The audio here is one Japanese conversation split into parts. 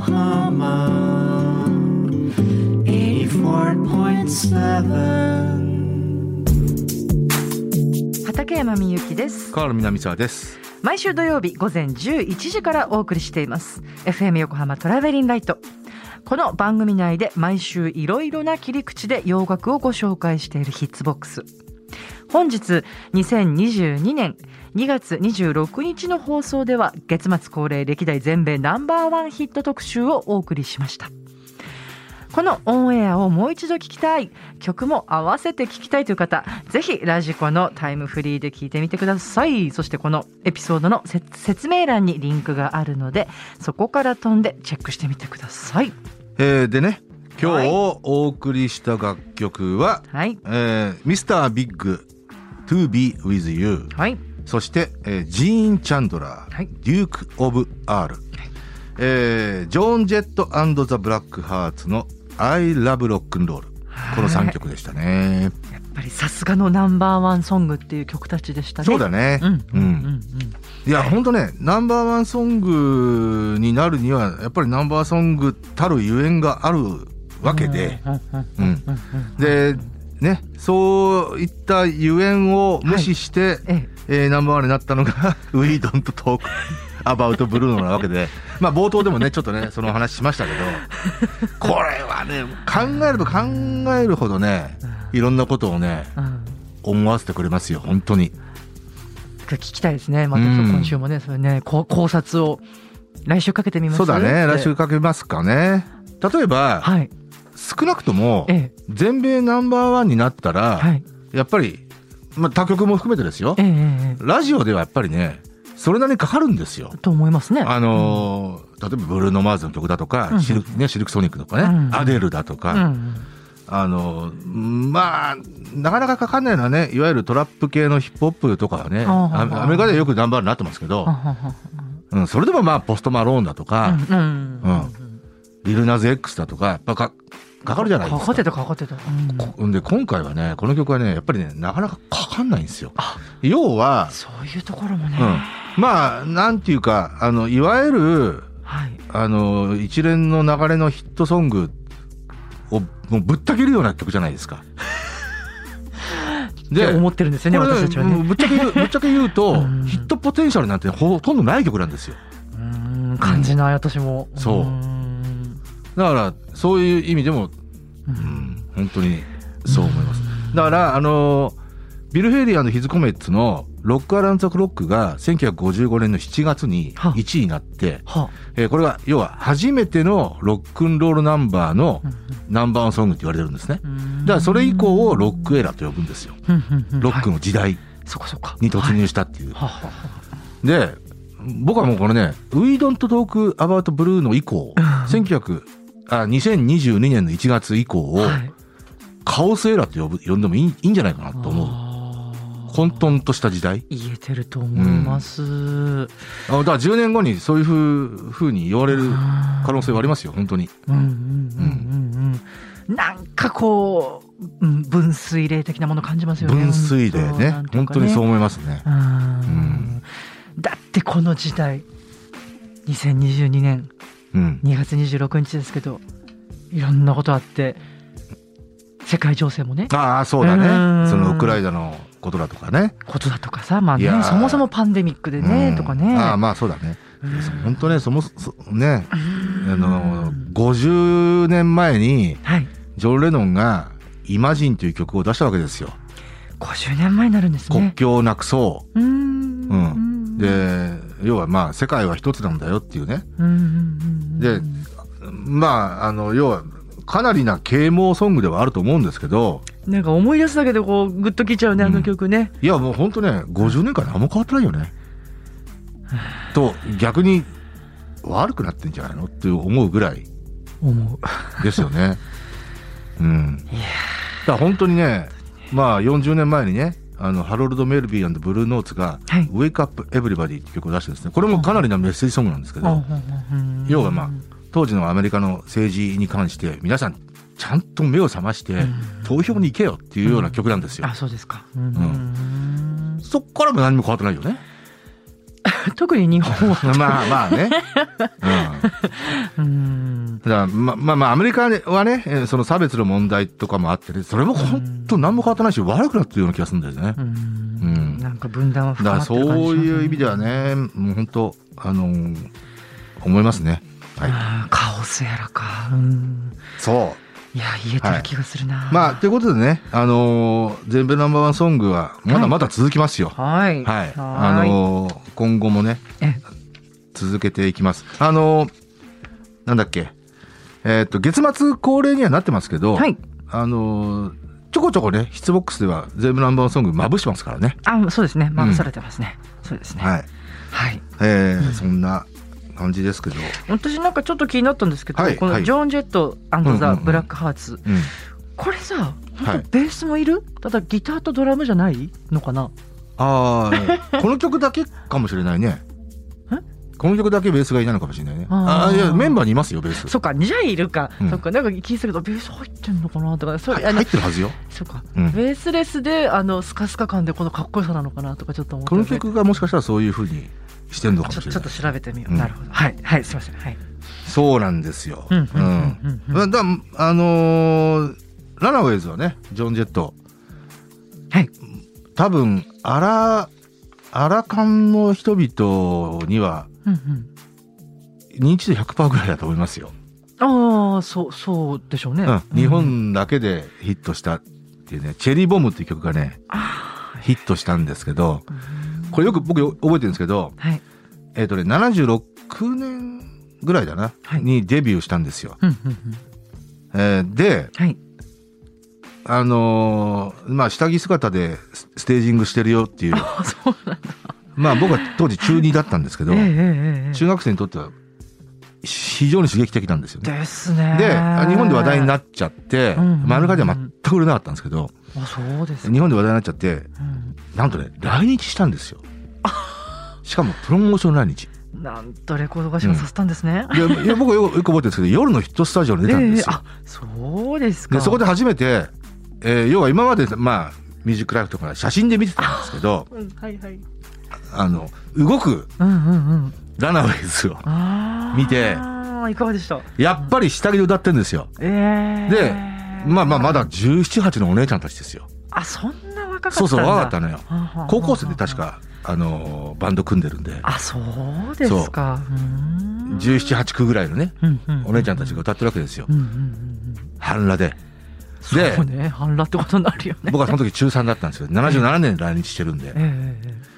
Yokohama. 84.7畠山みゆきです。川野南沢です。毎週土曜日午前11時からお送りしています。FM 横浜トラベリンライトこの番組内で毎週いろいろな切り口で洋楽をご紹介しているヒッツボックス本日2022年2月26日の放送では月末恒例歴代全米ナンバーワンヒット特集をお送りしました。このオンエアをもう一度聞きたい曲も合わせて聞きたいという方ぜひラジコのタイムフリーで聞いてみてください。そしてこのエピソードのせ説明欄にリンクがあるのでそこから飛んでチェックしてみてください。えー、でね今はい日お送りした楽曲は、はい。えー、Mr. Big To Be With You. はい。そして、えージーン・チャンドラー、はい。デューク・オブ・アール、えージョーン・ジェットザ・ブラック・ハーツの I Love Rock and Roll この3曲でしたね、やっぱりさすがのナンバーワンソングっていう曲たちでしたね。そうだね。うん。うん。ううんん。いや、ほんとね、ナンバーワンソングになるには、やっぱりナンバーソングたるゆえんがあるわけで、うん。で、ね、そういったゆえんを無視して、ええーナンバーワンになったのが、ウィードンとトーク。アバウトブルーノなわけで、まあ冒頭でもね、ちょっとね、その話しましたけど、これはね、考えれば考えるほどね、いろんなことをね、えうん思わせてくれますよ、本当に。聞きたいですねまたうん今週もねそれねこ考察を来週かけてみます？そうだね、来週えかけますかね。例えば、はい少なくとも、ええ。全米ナンバーワンになったら、はい。やっぱり、まあ、他局も含めてですよ。ラジオではやっぱりね、それなりにかかるんですよ。え。と思いますね。あのー例えばブルーノ・マーズの曲だとか、うん。シルクね、シルクソニックとかね、うん。アデルだとか、うん。あのーまあ、なかなかかかんないのはね、いわゆるトラップ系のヒップホップとかはね、アメリカではよくナンバーワンになってますけどうん、それでもまあ、ポストマローンだとか、うんリルナズ X だとか、やっぱかかかるじゃないですか。かかって。たかかってた。うん。で今回はねこの曲はねやっぱりねなかなかかかんないんですよ。要は、そういうところもね。うん、まあなんていうかあのいわゆるはい。あの一連の流れのヒットソングをもうぶった切るような曲じゃないですか。って思ってるんですよね私たちはね。ぶっちゃけ言う ぶっちゃけ言うとうん。ヒットポテンシャルなんてほとんどない曲なんですよ。うん感じない私も。そう。んだからそういう意味でもううんん、本当にそう思います。だから、あのビル・ヘイリーヒズ・コメッツのロック・アラン・ザ・クロックが1955年の7月には1位になって、はえーこれが要は初めてのロックンロールナンバーのうんナンバーワンソングって言われてるんですね。うん。だからそれ以降をロックエラーと呼ぶんですよ。ロックはい。の時代。に突入したっていう。はははで、僕はもうこのね、ウィードントトークアバウトブルーの以降、1900あ2022年の1月以降を、はいカオスエラーって呼ぶ呼んでもいいいいんじゃないかなと思う。混沌とした時代。言えてると思います。あだから10年後にそういうふうふうに言われる可能性はありますよ、本当に。うんうんうんうんうん。なんかこう、うん分水嶺的なもの感じますよね。分水嶺ね。本当にそうう。思いますね。うんんだってこの時代、2022年うん。2月26日ですけど、いろんなことあって、世界情勢もね、ああ、そうだうんね。そのウクライナのことだとかね。ことだとかさ、まあねそもそもパンデミックでね、うんとかね。ああ、まあそうだね。うん本当ね、そもそ、ね、うんあの、50年前に、はい。ジョン・レノンが、イマジンという曲を出したわけですよ。50年前になるんです国ね。境をなくそうう。ん。うんで、要はまあ、世界は一つなんだよっていうね。でまあ、あの、要は、かなりな啓蒙ソングではあると思うんですけど、なんか思い出すだけでこうグッときちゃうね、あの曲ね。いや、もう本当ね、50年間何も変わってないよね。と、逆に悪くなってんじゃないの？って思うぐらい思う。ですよね。うん。だから本当にね、まあ40年前にね、あの、ハロルド・メルビーブルーノーツが、はい Wake Up Everybody って曲を出してですね、これもかなりなメッセージソングなんですけど、要はまあ、当時のアメリカの政治に関して、皆さん、ちゃんと目を覚まして、投票に行けよっていうような曲なんですよ。あ、そうですか。うんそっからも何も変わってないよね。特に日本は。まあまあね。ううんだからままあまあアメリカはねえーその差別の問題とかもあってねそれも本当何も変わってないし悪くなってるような気がするんだよねう。んうんなんか分断は深だからまってる感じそういう意味ではねねもう本当あのー思いますね。はい。カオスやらかうんそう。いや言えてる気がするな。まあということでねあのー全米ナンバーワンソングはまだまだ続きますよ。はい。はい。あはい。のー今後もねえ続けていきます。あのーなんだっけ。えっ、と月末恒例にはなってますけど、はい。あのーちょこちょこねヒッツボックスでは全部ナンバーワンソングまぶしてますからね。あそうですね。まぶされてますね、そうですね。はい。はい。えーそんな感じですけど、私なんかちょっと気になったんですけど、はいはい。このジョーン・ジェットザ・ブラック・ハーツ、うん、これさベースもいる、ただギターとドラムじゃないのかな？ああ この曲だけかもしれないね。この曲だけベースがいないのかもしれないね。あー。あいやメンバーにいますよベース。そっかじゃあいるか、うん。そっかなんか聞いてたけどベース入ってんのかなとか。そう入ってるはずよ。そうか、うん。ベースレスであのスカスカ感でこのかっこよさなのかなとかちょっと思って、この曲がもしかしたらそういう風にしてんのかもしれないちょっと。調べてみよう、うんなるほどはいはいすいませんはいそうなんですよ。うんうんうんうんうんだあのーラナウェイズはね、ジョン・ジェット。はい。多分、アラ、アラカンの人々にはうんうん認知度100%ぐらいだと思いますよ。ああそうそうでしょうね、うん。日本だけでヒットしたっていうね、チェリーボムっていう曲がね、あヒットしたんですけど、ーこれよく僕覚えてるんですけど、はい。えっ、とね、76年ぐらいだな、はい。にデビューしたんですよ。うんうんうん。えーで、はい。あのーまあ、下着姿でスステージングしてるよっていう、あそうなんだ。まあ僕は当時中2だったんですけど、ええええええ。中学生にとっては非常に刺激的なんですよね。ですね。で、日本で話題になっちゃって、うんうんうん。まあアメリカでは全く売れなかったんですけど、あそうですか。日本で話題になっちゃって、うん。なんとね、来日したんですよ。しかもプロモーション来日。なんとレコード会社がさせたんですね、でいや僕はよく覚えてるんですけど、夜のヒットスタジオに出たんですよ。ええあそうですか。で、そこで初めて、えー要は今まで、まあ、ミュージックライフとか写真で見てたんですけど、うんはいはい。あの、動くうんうんうんラナウェイズを、見て。いかがでした？やっぱり下着で歌ってるんですよ。ええでまあまあ、まだ17、8のお姉ちゃんたちですよ。あそんな若かったんだ。そうそう、若かったのよ。高校生で確か、あのーバンド組んでるんで、あそうですか。う。ーん。17、8区ぐらいのね、うんうんお姉ちゃんたちが歌ってるわけですよ。半裸で。でそうね半裸ってことになるよね。僕はその時中3だったんですけど、77年来日してるんで。え、えええ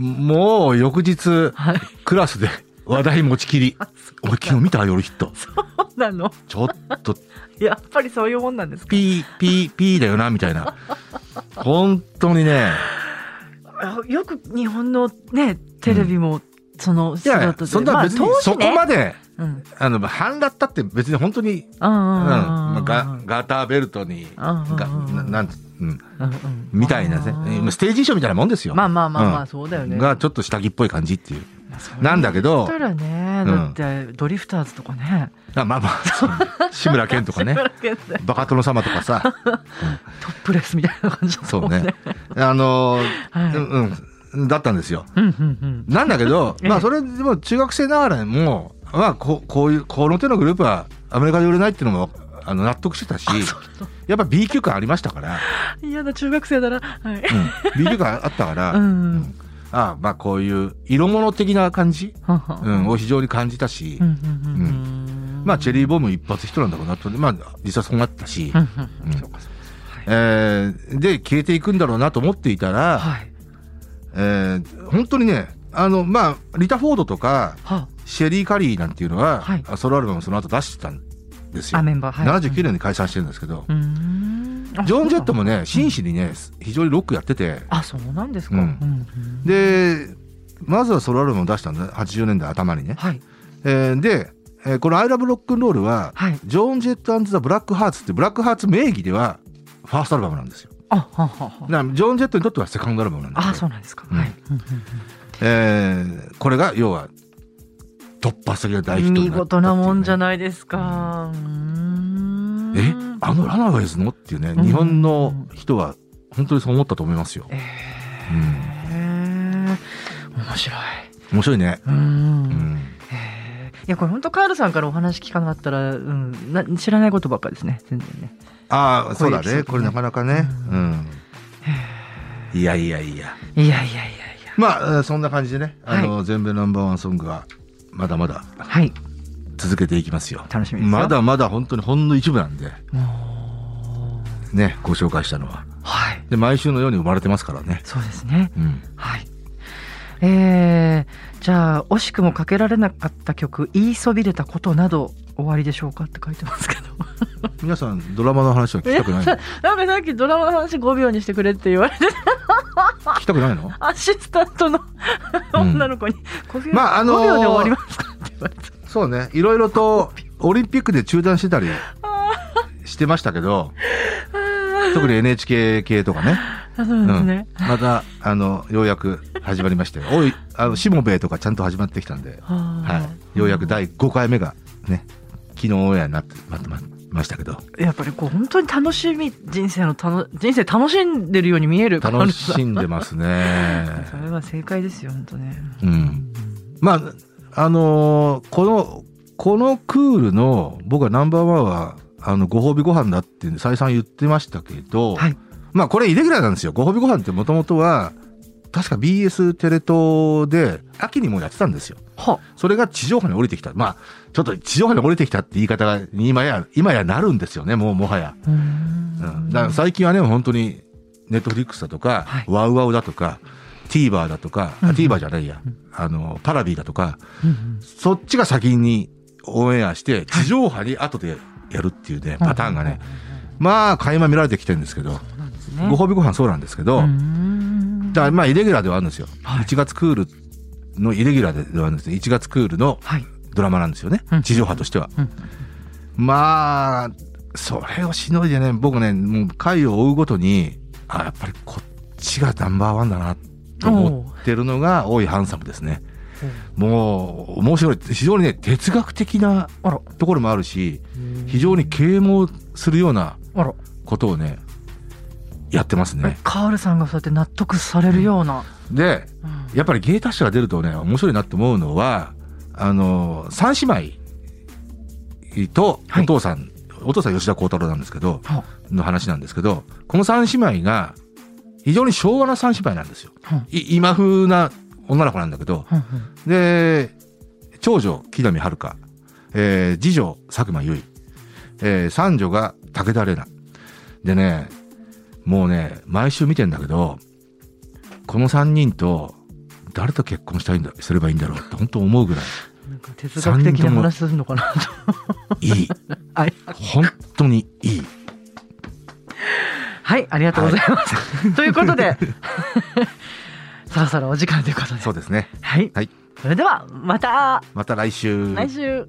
もう翌日、はい。クラスで話題持ちきり。あお前昨日見た夜ヒット。そうなの。ちょっと、やっぱりそういうもんなんですか？ピー、ピー、ピーだよな、みたいな。本当にね、あよく日本のねテレビもそのいやいや姿で。そんな別にまあ当時ね。そこまで、うん。あの、半裸ったって別に本当に、うんうんまあガガターベルトに、うんうんがうん。ななんうん、みたいなねステージ衣装みたいなもんですよ。まあまあまあまあうん。そうだよね。がちょっと下着っぽい感じっていう。なんだけど言ったらねうん。だってドリフターズとかね。あまあまあ、そう。志村けんとかね。バカ殿様とかさ、トップレスみたいな感じそうね。あのうん、うん、だったんですよ。なんだけど、ええ。まあそれでも中学生ながらも、まあここういう、この手のグループはアメリカで売れないっていうのもあの納得してたし、やっぱ B 級感ありましたから、嫌な中学生だな。はい。うん、B 級感あったから、うん。ああまあこういう色物的な感じ、うん、を非常に感じたし、うん。うん。うん。うんまあチェリーボム一発ヒットなんだろうなと、まあ実はそうなったし、うん。えーで消えていくんだろうなと思っていたら、はい。えー本当にね、あの、まあ、リタ・フォードとか、はシェリー・カリーなんていうのは、はい。ソロアルバムをその後出してたんですよ。あメンはい。79年に解散してるんですけど、うーん。あジョン・ジェットもね、真摯にね、非常にロックやってて、あそうなんですか。で、まずはソロアルバムを出したんだ、80年代頭にね。はい。えーで、えーこの I Love Rock and Roll は、はい。ジョン・ジェットザ・ブラック・ハーツって、ブラック・ハーツ名義では、ファーストアルバムなんですよ。あははは。ジョン・ジェットにとってはセカンドアルバムなんですよ。あそうなんですか。うん。はい。うんうん。えーこれが要は突発的な大ヒット見事なもんじゃないですか。えあのラナウェイズのっていうねうん。日本の人は本当にそう思ったと思いますよ、えうん、ー面白い。面白いね、うーん。うん、へー。やこれ本当カールさんからお話聞かなかったら、うん、な知らないことばっかりですね。全然ね。ああそうだね。ね。これなかなかね。うん。いやいやいや。いやいやいやいや。まあえーそんな感じでね。あの、全米ナンバーワンソングはまだまだはい。続けていきますよ。楽しみですよ。まだまだ本当にほんの一部なんで。もねご紹介したのは。うはい。で毎週のように生まれてますからね。そうですね。うん。はい。えー、じゃあ惜しくもかけられなかった曲言いそびれたことなど終わりでしょうかって書いてますけど。皆さんドラマの話は聞きたくないの？なんかさっきドラマの話5秒にしてくれって言われて聞きたくないの？アシスタントのうん。女の子に5秒,、まああのー5秒で終わりますかって言われてそうね。いろいろとオリンピックで中断してたりしてましたけど特に NHK 系とかね。あそうですね、うん、またあのようやく始まりまして。おいあのしもべえとかちゃんと始まってきたんで、ははい、ようやく第5回目がね昨日オンエアになってままましたけど。やっぱりこう本当に楽しみ人生のたの人生楽しんでるように見える楽しんでますね。それは正解ですよ本当ねうん。まああのーこのこのクールの僕はナンバーワンはあのご褒美ご飯だって再三言ってましたけど、はい。まあこれイレギュラーなんですよ。ご褒美ご飯ってもともとは確か BS テレ東で秋にもやってたんですよ。は。それが地上波に降りてきた。まあ、ちょっと地上波に降りてきたって言い方が今や、今やなるんですよね、もうもはや。うん。ん。だから最近はね、本当に、ネットフリックスだとか、はい。ワウワウだとか、TVer だとか、あうん TVer じゃないや、あの、パラビーだとか、うんうん。そっちが先にオンエアして、地上波に後でやるっていうね、パターンがね、まあ、垣間見られてきてるんですけど、ね。ご褒美ご飯そうなんですけど、うーんだからまあ、イレギュラーではあるんですよ。はい1月クールのイレギュラーではあるんですよ。1月クールのはいドラマなんですよねうん。地上波としては。うんまあ、それをしのいでね、僕ね、もう回を追うごとに、あ、やっぱりこっちがナンバーワンだな、と思ってるのが、多いハンサムですね。もう、面白い。非常にね、哲学的なところもあるし、非常に啓蒙するようなことをね、やってますね。カールさんがそうやって納得されるような、で、うんやっぱり芸達者が出るとね、面白いなって思うのは、あの、三姉妹とはいお父さん、お父さん吉田幸太郎なんですけど、はの話なんですけど、この三姉妹が非常に昭和な三姉妹なんですよ。うんい今風な女の子なんだけど、うんうんで、長女、木南遥、えー次女、佐久間由衣、えー三女が武田玲奈。でね、もうね、毎週見てんだけど、この三人と誰と結婚したいんだ、すればいいんだろうって本当思うぐらいなんか哲学的な話するのかなと。いい。はい、本当にいい。はい、ありがとうございます。ということで、そろそろお時間ということで。そうですね。はい。はいそれでは、またまた来週。来週。